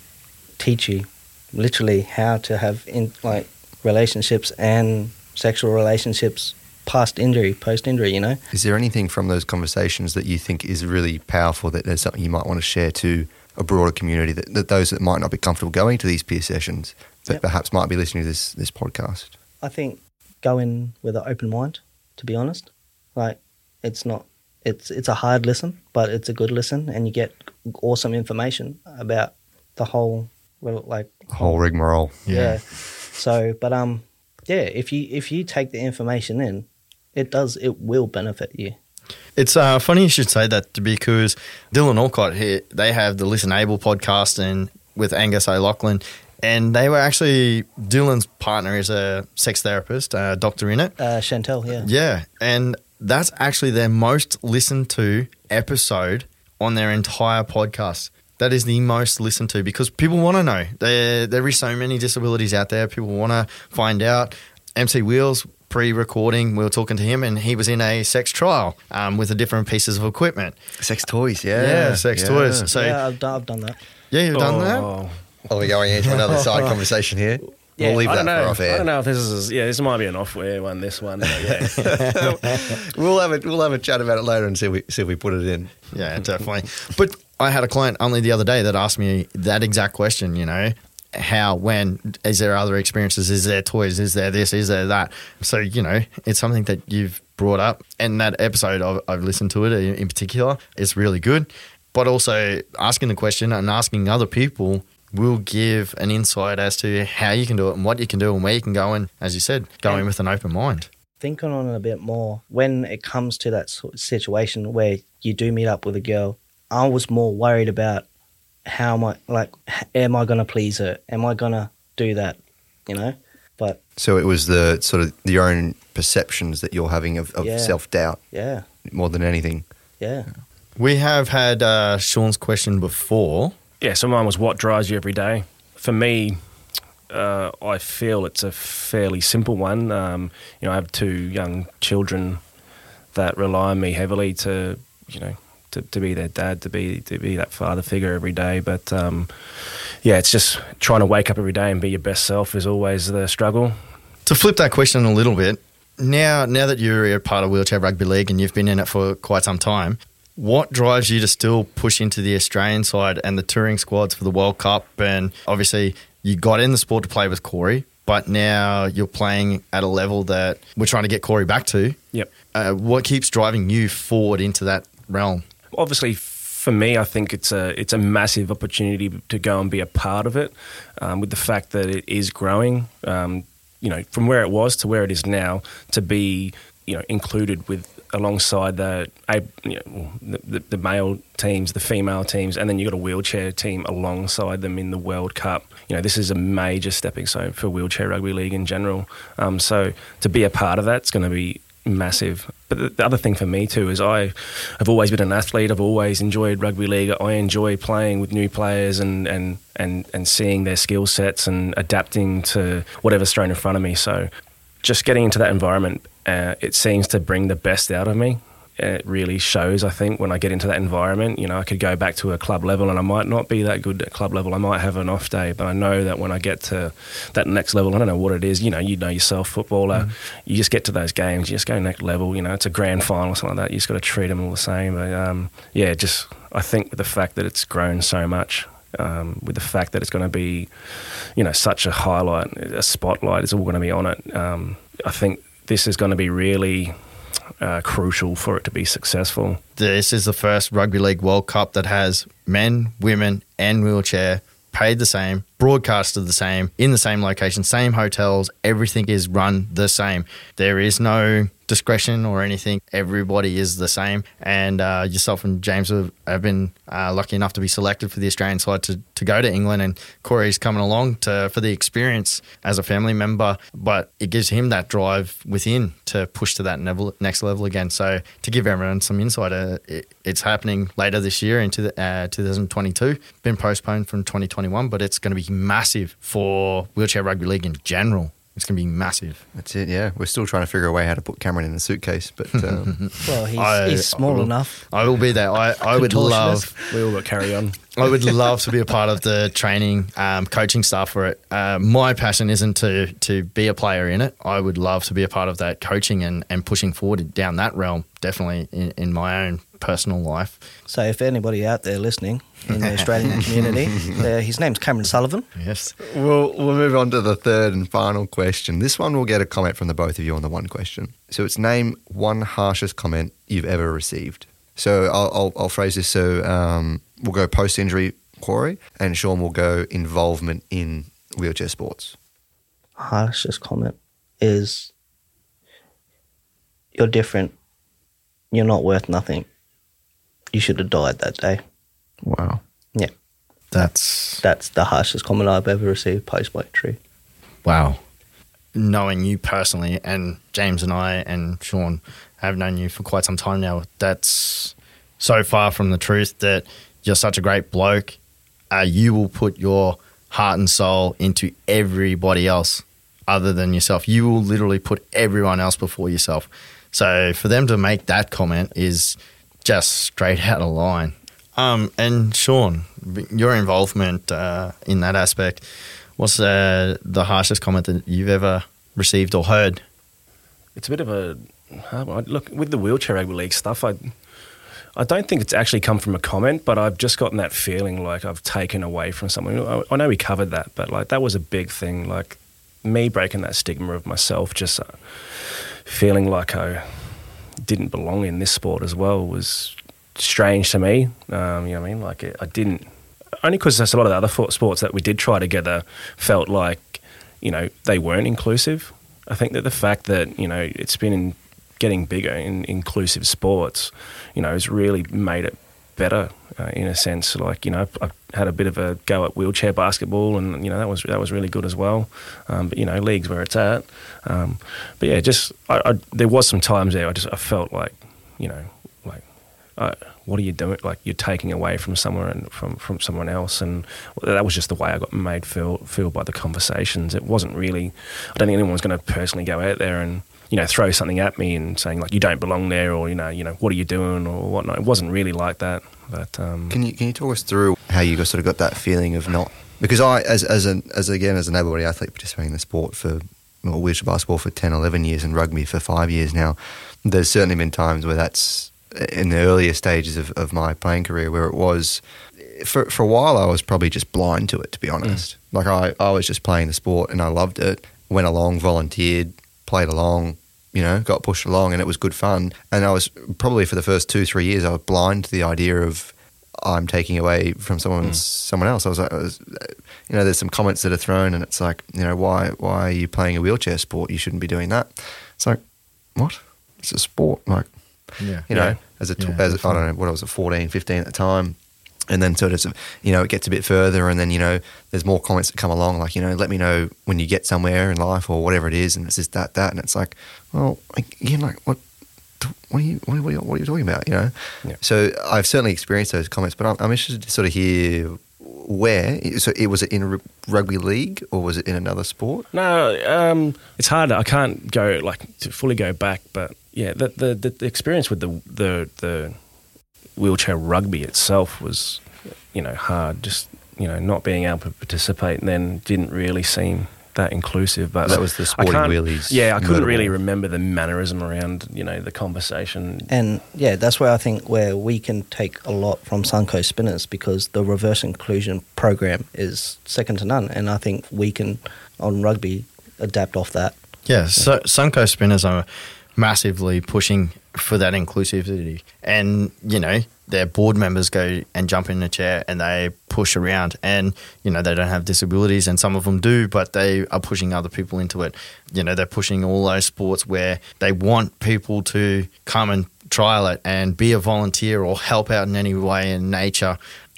teach you literally how to have in like relationships and sexual relationships past injury, post injury. You know. Is there anything from those conversations that you think is really powerful that there's something you might want to share to a broader community that, that those that might not be comfortable going to these peer sessions that Yep. perhaps might be listening to this this podcast? I think go in with an open mind. To be honest, like it's not. It's it's a hard listen, but it's a good listen, and you get awesome information about the whole well, like The whole rigmarole. yeah. So, but um, yeah, if you if you take the information in, it does it will benefit you. It's uh, funny you should say that because Dylan Alcott here, they have the Listen Able podcast and with Angus O'Loughlin, and they were actually Dylan's partner is a sex therapist, a doctor in it. Uh, Chantelle, yeah, Yeah, and that's actually their most listened to episode on their entire podcast. That is the most listened to because people want to know. There, there is so many disabilities out there. People want to find out. MC Wheels pre-recording, we were talking to him, and he was in a sex trial um, with the different pieces of equipment. Sex toys, yeah. Yeah, sex toys. So yeah, yeah, I've done, I've done that. Yeah, you've done that. Oh. Are we going into another side (laughs) conversation here? Yeah, we'll leave I that know. for off air. I don't know if this is yeah. This might be an off-air one. This one, yeah. (laughs) We'll have a we'll have a chat about it later and see if we see if we put it in. Yeah, definitely. but I had a client only the other day that asked me that exact question, you know, how, when, is there other experiences? Is there toys? Is there this? Is there that? So, you know, it's something that you've brought up. And that episode, I've, I've listened to it in particular. It's really good. But also asking the question and asking other people will give an insight as to how you can do it and what you can do and where you can go. And as you said, going in with an open mind. thinking on it a bit more when it comes to that sort of situation where you do meet up with a girl i was more worried about how am i like am i going to please her am i going to do that you know but So it was the sort of your own perceptions that you're having of, of Yeah. self doubt yeah more than anything. yeah We have had uh, Shaun's question before. yeah. So mine was what drives you every day. For me, uh, I feel it's a fairly simple one. Um, you know, I have two young children, that rely on me heavily to, you know, to, to be their dad, to be to be that father figure every day. But um, yeah, it's just trying to wake up every day and be your best self is always the struggle. To flip that question a little bit, now now that you're a part of wheelchair rugby league and you've been in it for quite some time, what drives you to still push into the Australian side and the touring squads for the World Cup? And obviously, you got in the sport to play with Cory, but now you're playing at a level that we're trying to get Cory back to. Yep. Uh, what keeps driving you forward into that realm? Obviously, for me, I think it's a it's a massive opportunity to go and be a part of it. Um, with the fact that it is growing, um, you know, from where it was to where it is now, to be you know included with alongside the, you know, the, the male teams, the female teams, and then you've got a wheelchair team alongside them in the World Cup. You know, this is a major stepping stone for wheelchair rugby league in general. Um, so to be a part of that, it's going to be massive. But the other thing for me too is I have always been an athlete. I've always enjoyed rugby league. I enjoy playing with new players and and and, and seeing their skill sets and adapting to whatever's thrown in front of me. So just getting into that environment, uh, it seems to bring the best out of me it really shows. I think when I get into that environment, you know, I could go back to a club level and I might not be that good at club level. I might have an off day, but I know that when I get to that next level, I don't know what it is. You know, you know yourself, footballer. Mm. You just get to those games, you just go next level. You know, it's a grand final or something like that. You just got to treat them all the same. But um, yeah, just I think with the fact that it's grown so much. Um, with the fact that it's going to be, you know, such a highlight, a spotlight is all going to be on it. Um, I think this is going to be really uh, crucial for it to be successful. This is the first Rugby League World Cup that has men, women, and wheelchair paid the same, broadcasted the same, in the same location, same hotels. Everything is run the same. There is no discretion or anything. Everybody is the same. And uh, yourself and James have, have been uh, lucky enough to be selected for the Australian side to, to go to England. And Cory's coming along to for the experience as a family member. But it gives him that drive within to push to that level, next level again. So to give everyone some insight, uh, it, it's happening later this year into the, uh, 2022. Been postponed from 2021, but it's going to be massive for wheelchair rugby league in general. It's going to be massive. That's it. Yeah, we're still trying to figure a way how to put Cameron in the suitcase, but (laughs) um, well, he's, I, he's small I will, enough. I will be there. I, I would love. We all got carry on. I would love to be a part of the training, um, coaching staff for it. Uh, my passion isn't to to be a player in it. I would love to be a part of that coaching and, and pushing forward down that realm. Definitely in, in my own personal life. So, if anybody out there listening in the Australian (laughs) community, uh, his name's Cameron Sullivan. Yes. We'll, we'll move on to the third and final question. This one will get a comment from the both of you on the one question. So, it's name one harshest comment you've ever received. So, I'll, I'll, I'll phrase this so um, we'll go post injury Cory, and Shaun will go involvement in wheelchair sports. Harshest comment is you're different. You're not worth nothing you should have died that day. Wow. Yeah. That's that's the harshest comment I've ever received post my injury. Wow. Knowing you personally and James and I and Shaun have known you for quite some time now, that's so far from the truth that you're such a great bloke. Uh, you will put your heart and soul into everybody else other than yourself. You will literally put everyone else before yourself. So for them to make that comment is just straight out of line. Um, and Shaun, your involvement uh, in that aspect, what's uh, the harshest comment that you've ever received or heard? It's a bit of a look with the wheelchair rugby league stuff. I I don't think it's actually come from a comment, but I've just gotten that feeling like I've taken away from someone. I, I know we covered that, but like that was a big thing. Like me breaking that stigma of myself, just uh, feeling like I didn't belong in this sport as well was strange to me. Um, you know what I mean? Like, it, I didn't, only because there's a lot of the other sports that we did try together felt like, you know, they weren't inclusive. I think that the fact that, you know, it's been in getting bigger in inclusive sports, you know, has really made it better uh, in a sense. Like you know, I had a bit of a go at wheelchair basketball, and you know that was that was really good as well. Um, but you know, leagues where it's at. Um, but yeah, just I, I, there was some times there I just I felt like you know like. Uh, what are you doing? Like you're taking away from someone and from from someone else, and that was just the way I got made feel feel by the conversations. It wasn't really. I don't think anyone's going to personally go out there and you know, throw something at me and saying like you don't belong there, or you know, you know, what are you doing, or whatnot. It wasn't really like that, but um, Can you can you talk us through how you got sort of got that feeling of not because I as as an as again as an able bodied athlete participating in the sport for well, wheelchair basketball for 10, 11 years and rugby for five years now, there's certainly been times where that's in the earlier stages of, of my playing career where it was for for a while I was probably just blind to it to be honest. Like I, I was just playing the sport and I loved it. Went along, volunteered, played along, you know, got pushed along and it was good fun. And I was probably for the first two, three years I was blind to the idea of I'm taking away from someone hmm. someone else. I was like, I was, you know, there's some comments that are thrown, and it's like, you know, why why are you playing a wheelchair sport? You shouldn't be doing that. It's like, what? It's a sport. Like, Yeah. you know, Yeah. as a Yeah, as I don't know what I was at 14, 15 at the time. And then sort of, you know, it gets a bit further, and then you know, there's more comments that come along, like you know, let me know when you get somewhere in life or whatever it is, and it's just that, that, and it's like, well, again, like what, what are you, what are you, what are you talking about, you know? Yeah. So I've certainly experienced those comments, but I'm, I'm interested to sort of hear where. So it was it in rugby league or was it in another sport? No, um, it's hard. I can't go like to fully go back, but yeah, the the, the, the experience with the, the the wheelchair rugby itself was, you know, hard. Just you know, not being able to participate then didn't really seem that inclusive. But That was the sporting wheelies Yeah, I couldn't murder really remember the mannerism around you know the conversation. And yeah, that's where I think where we can take a lot from Suncoast Spinners because the reverse inclusion program is second to none, and I think we can on rugby adapt off that. Yeah, so Suncoast Spinners are massively pushing for that inclusivity. And, you know, their board members go and jump in a chair and they push around. And, you know, they don't have disabilities and some of them do, but they are pushing other people into it. You know, they're pushing all those sports where they want people to come and trial it and be a volunteer or help out in any way in nature.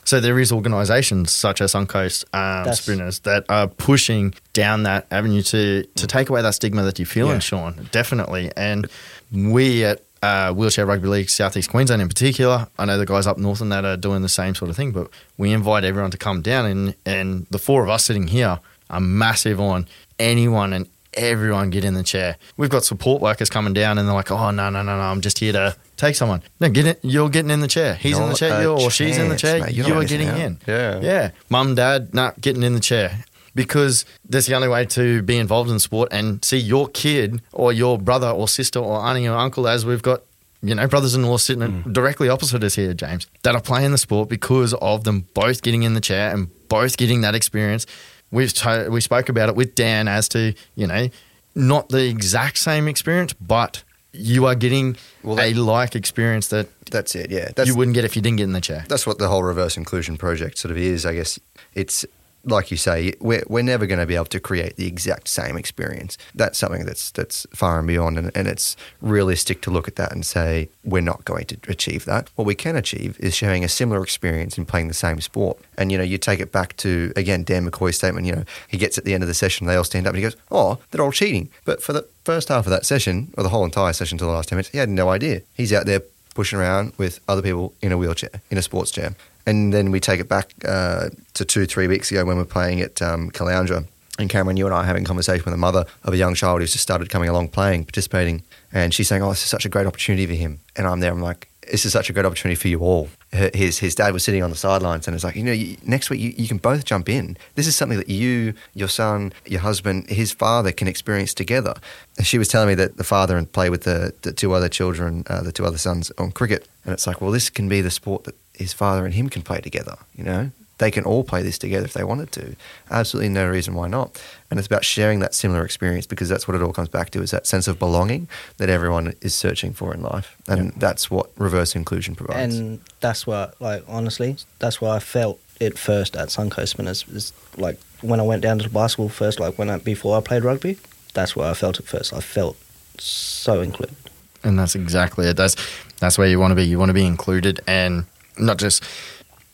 So there is organisations such as Suncoast um, Spinners that are pushing down that avenue to to take away that stigma that you're feeling, Yeah. Shaun. Definitely, and we at uh, Wheelchair Rugby League Southeast Queensland in particular, I know the guys up north and that are doing the same sort of thing. But we invite everyone to come down, and and the four of us sitting here are massive on anyone and everyone get in the chair. We've got support workers coming down, and they're like, "Oh no, no, no, no! I'm just here to take someone." No, get it. You're getting in the chair. He's in the chair. a You or she's in the chair. mate. You're You not are getting out. in. Yeah. Yeah. Mum, dad, nah, getting in the chair. Because that's the only way to be involved in sport and see your kid or your brother or sister or auntie or uncle, as we've got, you know, brothers in law sitting mm. directly opposite us here, James, that are playing the sport because of them both getting in the chair and both getting that experience. We've to- we spoke about it with Dan as to, you know, not the exact same experience, but you are getting Well, a like experience that That's it. Yeah, that's you wouldn't get if you didn't get in the chair. that's what the whole reverse inclusion project sort of is. I guess it's like you say, we're, we're never going to be able to create the exact same experience. That's something that's that's far and beyond, and, and it's realistic to look at that and say we're not going to achieve that. What we can achieve is sharing a similar experience in playing the same sport. And you know, you take it back to again Dan McCoy's statement. You know, he gets at the end of the session, they all stand up, and he goes, "Oh, they're all cheating." But for the first half of that session, or the whole entire session to the last ten minutes, he had no idea. He's out there pushing around with other people in a wheelchair, in a sports chair. And then we take it back uh, to two, three weeks ago when we're playing at um, Caloundra. And Cameron, you and I are having a conversation with a mother of a young child who's just started coming along playing, participating. And she's saying, Oh, this is such a great opportunity for him. And I'm there, I'm like, This is such a great opportunity for you all. His, his dad was sitting on the sidelines and it's like, You know, you, next week you, you can both jump in. This is something that you, your son, your husband, his father can experience together. And she was telling me that the father and play with the, the two other children, uh, the two other sons on cricket. And it's like, well, this can be the sport that his father and him can play together, you know? They can all play this together if they wanted to. Absolutely no reason why not. And it's about sharing that similar experience because that's what it all comes back to is that sense of belonging that everyone is searching for in life. And that's what reverse inclusion provides. And that's what, like, honestly, that's why I felt it first at Suncoast Spinners. Is like when I went down to the basketball first, like when I, before I played rugby, that's where I felt it first. I felt so included. And that's exactly it. That's that's where you want to be. You want to be included, and not just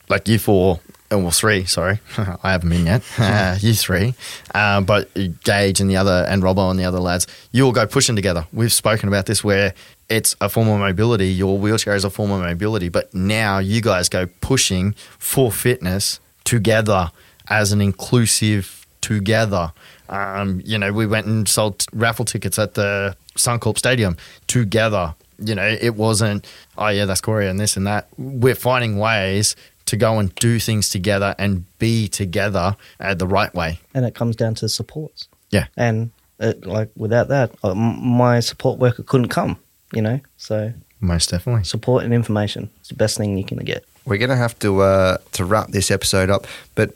like you four, oh, well, three. Sorry, (laughs) I haven't been yet. (laughs) Uh, (laughs) you three, uh, but Gage and the other, and Robbo and the other lads, you all go pushing together. We've spoken about this where it's a form of mobility. Your wheelchair is a form of mobility, but now you guys go pushing for fitness together as an inclusive together. Um, you know, we went and sold t- raffle tickets at the Suncorp Stadium together. You know, it wasn't, oh yeah, that's Cory and this and that. We're finding ways to go and do things together and be together uh, the right way. And it comes down to supports. Yeah. And it, like without that, uh, my support worker couldn't come. You know, so Most definitely. support and information is the best thing you can get. We're going to have to uh, to wrap this episode up, but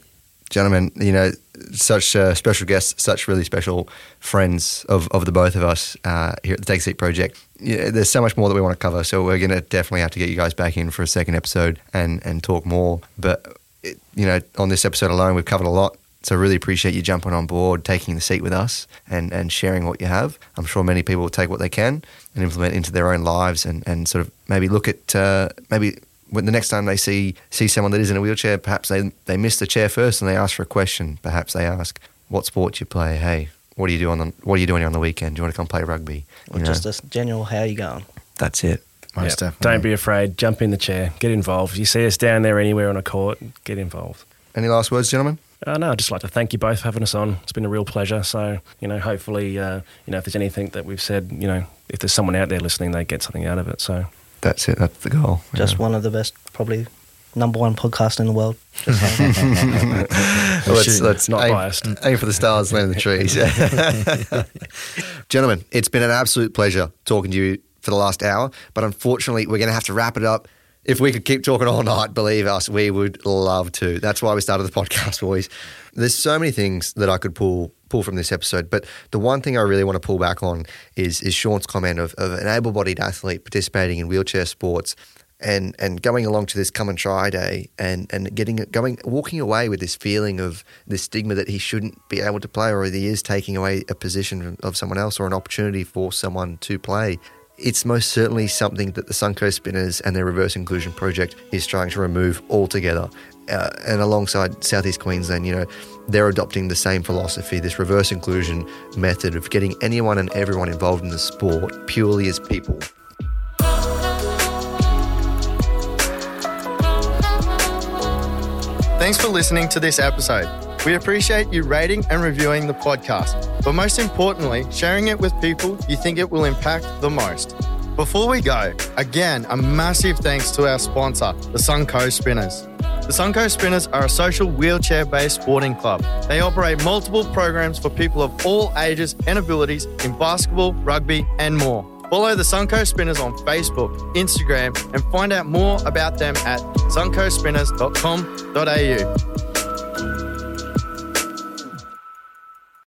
gentlemen, you know, such uh, special guests, such really special friends of, of the both of us uh, here at the Take Seat Project. Yeah, there's so much more that we want to cover, so we're going to definitely have to get you guys back in for a second episode and and talk more. But it, you know, on this episode alone, we've covered a lot. So really appreciate you jumping on board, taking the seat with us, and, and sharing what you have. I'm sure many people will take what they can and implement into their own lives, and, and sort of maybe look at uh, maybe when the next time they see see someone that is in a wheelchair, perhaps they they miss the chair first and they ask for a question. Perhaps they ask, "What sport do you play? Hey, what do you do on the What are you doing on the weekend? Do you want to come play rugby?" Or You know, just a general, how are you going? that's it. Most Yeah. definitely. Don't be afraid. Jump in the chair. Get involved. You see us down there anywhere on a court, get involved. Any last words, gentlemen? Uh, no, I'd just like to thank you both for having us on. It's been a real pleasure. So, you know, hopefully, uh, you know, if there's anything that we've said, you know, if there's someone out there listening, they get something out of it. So, That's it. That's the goal. Just Yeah. one of the best, probably number one podcast in the world. Just (laughs) let's, let's Not aim, biased. aim for the stars, land in the trees. (laughs) (laughs) Gentlemen, it's been an absolute pleasure talking to you for the last hour, but unfortunately, we're going to have to wrap it up. If we could keep talking all night, believe us, we would love to. That's why we started the podcast, boys. There's so many things that I could pull pull from this episode, but the one thing I really want to pull back on is is Shaun's comment of, of an able-bodied athlete participating in wheelchair sports and and going along to this come and try day and and getting going walking away with this feeling of this stigma that he shouldn't be able to play or he is taking away a position of someone else or an opportunity for someone to play it's most certainly something that the Suncoast Spinners and their reverse inclusion project is trying to remove altogether. Uh, and alongside Southeast Queensland, you know, they're adopting the same philosophy, this reverse inclusion method of getting anyone and everyone involved in the sport purely as people. Thanks for listening to this episode. We appreciate you rating and reviewing the podcast, but most importantly, sharing it with people you think it will impact the most. Before we go, again, a massive thanks to our sponsor, the Suncoast Spinners. The Suncoast Spinners are a social wheelchair based sporting club. They operate multiple programs for people of all ages and abilities in basketball, rugby, and more. Follow the Suncoast Spinners on Facebook, Instagram, and find out more about them at suncoastspinners.com.au.